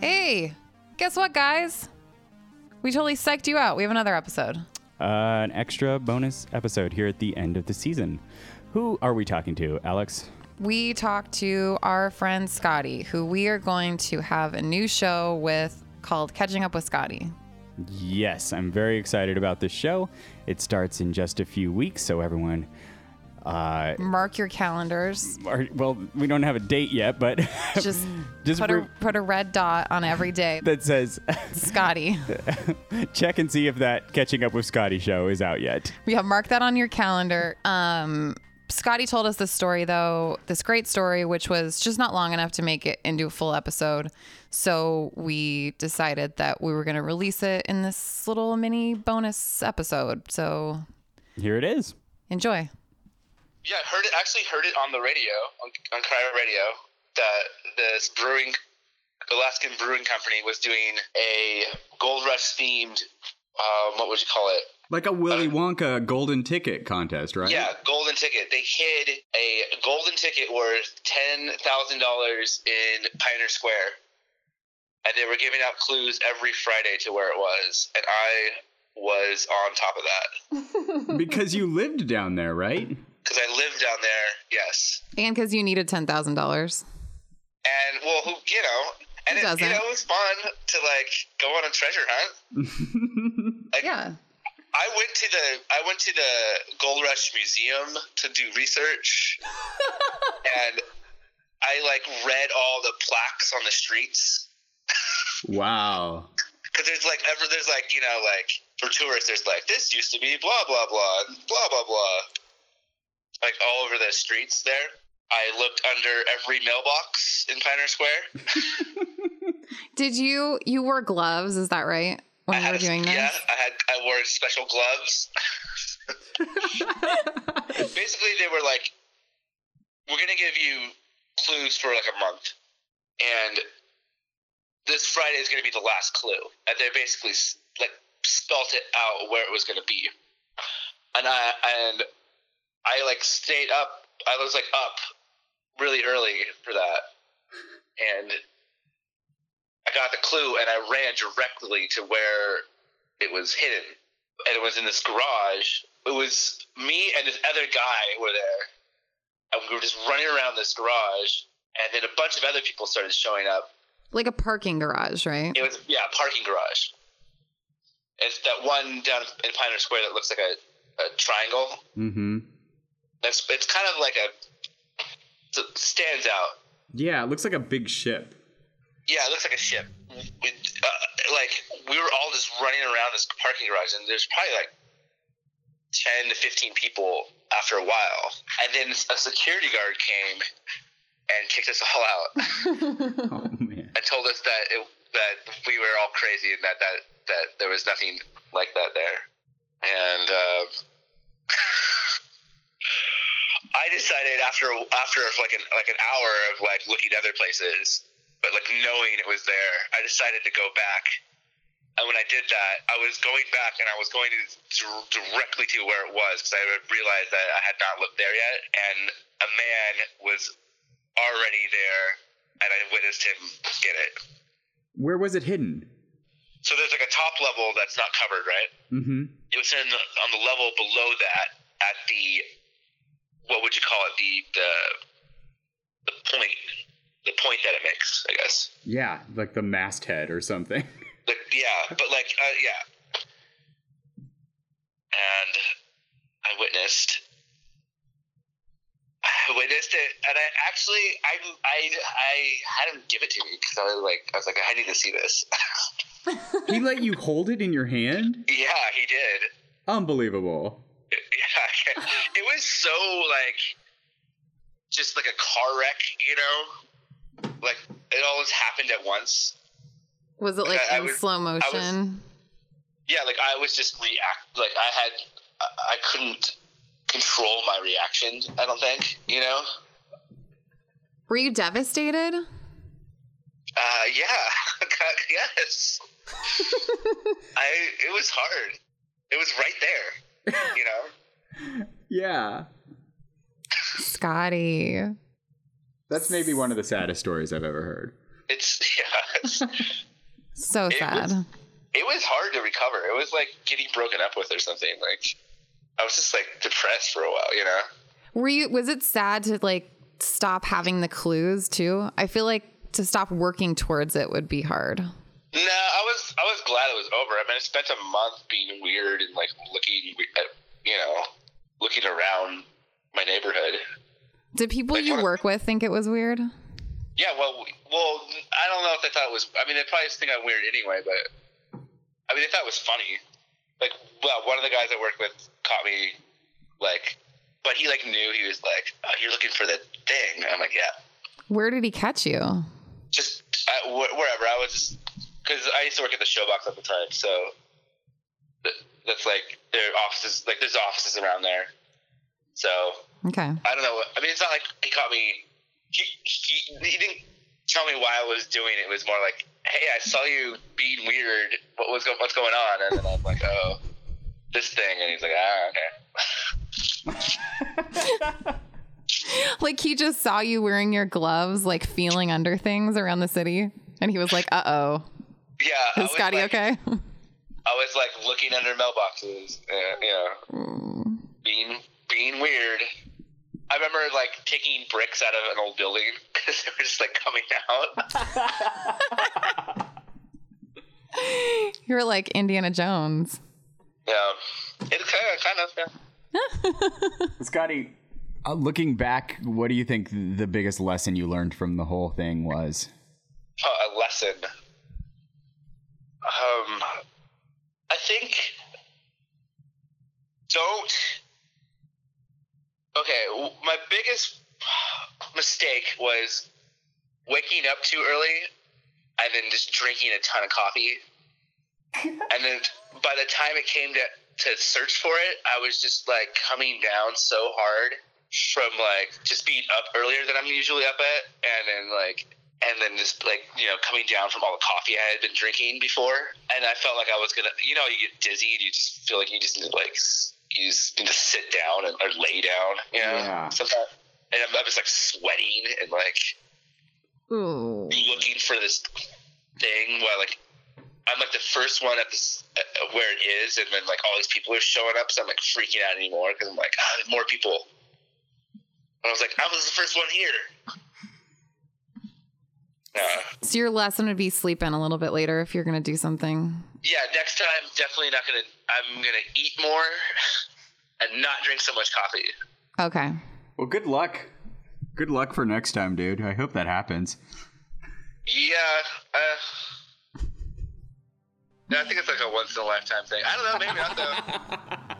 Hey, guess what, guys? We totally psyched you out. We have another episode. Uh, an extra bonus episode here at the end of the season. Who are we talking to, Alex? We talked to our friend Scotty, who we are going to have a new show with called Catching Up with Scotty. Yes, I'm very excited about this show. It starts in just a few weeks, so everyone. Uh, Mark your calendars. well, we don't have a date yet, but Just, Just put, re- a, put a red dot on every day. that says Scotty. check and see if that Catching Up with Scotty show is out yet. Yeah, mark that on your calendar. Um, Scotty told us this story, though, this great story, which was just not long enough to make it into a full episode. So we decided that we were going to release it in this little mini bonus episode. So Here it is. enjoy. Yeah, I heard it. Actually, heard it on the radio on, on KIRO Radio that this brewing, Alaskan Brewing Company was doing a Gold Rush themed. Um, what would you call it? Like a Willy Wonka golden ticket contest, right? Yeah, golden ticket. They hid a golden ticket worth ten thousand dollars in Pioneer Square, and they were giving out clues every Friday to where it was, and I was on top of that because you lived down there, right? Because I lived down there. Yes. And because you needed $10,000. And well, who you know, and Who it, you know, it was fun to like go on a treasure hunt. Like, Yeah. I went to the I went to the Gold Rush Museum to do research, and I like read all the plaques on the streets Wow. because there's like ever there's like you know like for tourists there's like this used to be blah blah blah blah blah blah like all over the streets there. I looked under every mailbox in Pioneer Square. Did you, you wore gloves, is that right? When I you had were a- doing this? Yeah, I had I wore special gloves. Basically, they were like, "We're gonna give you clues for like a month, and this Friday is gonna be the last clue." And they basically like spelt it out where it was gonna be. And I and I like stayed up. I was like up really early for that, and I got the clue and I ran directly to where it was hidden. And it was in this garage. It was me and this other guy were there. And we were just running around this garage. And then a bunch of other people started showing up. Like a parking garage, right? It was, yeah, a parking garage. It's that one down in Pioneer Square that looks like a, a triangle. Mm-hmm. It's, it's kind of like a, it stands out. Yeah, it looks like a big ship. Yeah, it looks like a ship. It, uh, like we were all just running around this parking garage, and there's probably like ten to fifteen people after a while, and then a security guard came and kicked us all out Oh man. and told us that it, that we were all crazy and that that that there was nothing like that there, and. Uh, I decided after after like an like an hour of like looking at other places, but like knowing it was there, I decided to go back. And when I did that, I was going back and I was going to dir- directly to where it was because I had realized that I had not looked there yet, and a man was already there, and I witnessed him get it. Where was it hidden? So there's like a top level that's not covered, right? Mm-hmm. It was in on the level below that at the what would you call it the the the point the point that it makes I guess Yeah, like the masthead or something. like yeah but like uh, yeah and I witnessed I witnessed it and I actually I I I had him give it to me because I was like I was like I need to see this he let you hold it in your hand? yeah he did Unbelievable. It was so like just like a car wreck, you know. Like it all just happened at once. Was it like I- I in was- slow was- motion? Yeah, like I was just react. Like I had, I I couldn't control my reaction. I don't think, you know. Were you devastated? Uh, yeah, yes. I. It was hard. It was right there, you know. Yeah. Scotty. That's maybe one of the saddest stories I've ever heard. It's yeah. It's, So It sad. was- it was hard to recover. It was like getting broken up with or something. Like I was just like depressed for a while, you know. Were you? Was it sad to like stop having the clues too? I feel like to stop working towards it would be hard. No, I was I was glad it was over. I mean, I spent a month being weird and like looking at you know looking around my neighborhood. Did people Like, you work with think it was weird? Yeah, well, well, I don't know if they thought it was. I mean, they probably just think I'm weird anyway, but I mean, they thought it was funny. Like, well, one of the guys I worked with caught me, like, but he like knew he was like, oh, "You're looking for the thing." I'm like, "Yeah." Where did he catch you? just uh, wh- wherever I was, just because I used to work at the showbox at the time, so that's like their offices, like there's offices around there. So Okay. I don't know. I mean, it's not like he caught me. He he, he didn't tell me why I was doing it. It was more like, hey, I saw you being weird. What was go- what's going on? And then I'm like, oh, this thing. And he's like, ah, okay. Like he just saw you wearing your gloves, like feeling under things around the city, and he was like, "Uh oh, Yeah. Is Scotty like, okay?" I was like looking under mailboxes. You know. being being weird. I remember like taking bricks out of an old building because they were just like coming out. You're like Indiana Jones. yeah, it kind of, kind of. Yeah. Scotty, uh, looking back, what do you think the biggest lesson you learned from the whole thing was? Oh, a lesson. Um, I think don't. Okay, w- my biggest mistake was waking up too early and then just drinking a ton of coffee. and then by the time it came to to search for it, I was just like coming down so hard from like just being up earlier than I'm usually up at, and then like and then just like you know coming down from all the coffee I had been drinking before, and I felt like I was gonna, you know, you get dizzy and you just feel like you just need to like you just need to sit down and, or lay down, you know. Yeah. Sometimes, and I'm, I'm just like sweating and like Ooh. looking for this thing while like I'm like the first one at this uh, where it is, and then like all these people are showing up, so I'm like freaking out anymore because I'm like, ah, there's more people. And I was like, I was the first one here. Yeah. So your lesson would be sleep in a little bit later if you're gonna do something. Yeah, next time definitely not gonna. I'm gonna eat more and not drink so much coffee. Okay. Well, good luck. Good luck for next time, dude. I hope that happens. Yeah. Uh, yeah, I think it's like a once in a lifetime thing. I don't know. Maybe not though.